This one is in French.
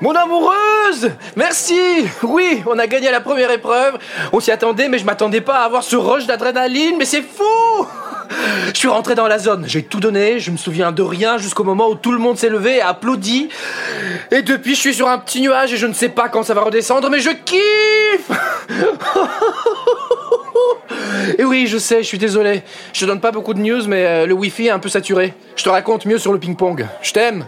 Mon amoureuse Merci Oui, on a gagné la première épreuve. On s'y attendait, mais je m'attendais pas à avoir ce rush d'adrénaline, mais c'est fou Je suis rentré dans la zone, j'ai tout donné, je me souviens de rien jusqu'au moment où tout le monde s'est levé et applaudi. Et depuis, je suis sur un petit nuage et je ne sais pas quand ça va redescendre, mais je kiffe Et oui, je sais, je suis désolé. Je te donne pas beaucoup de news, mais euh, le wifi est un peu saturé. Je te raconte mieux sur le ping-pong. Je t'aime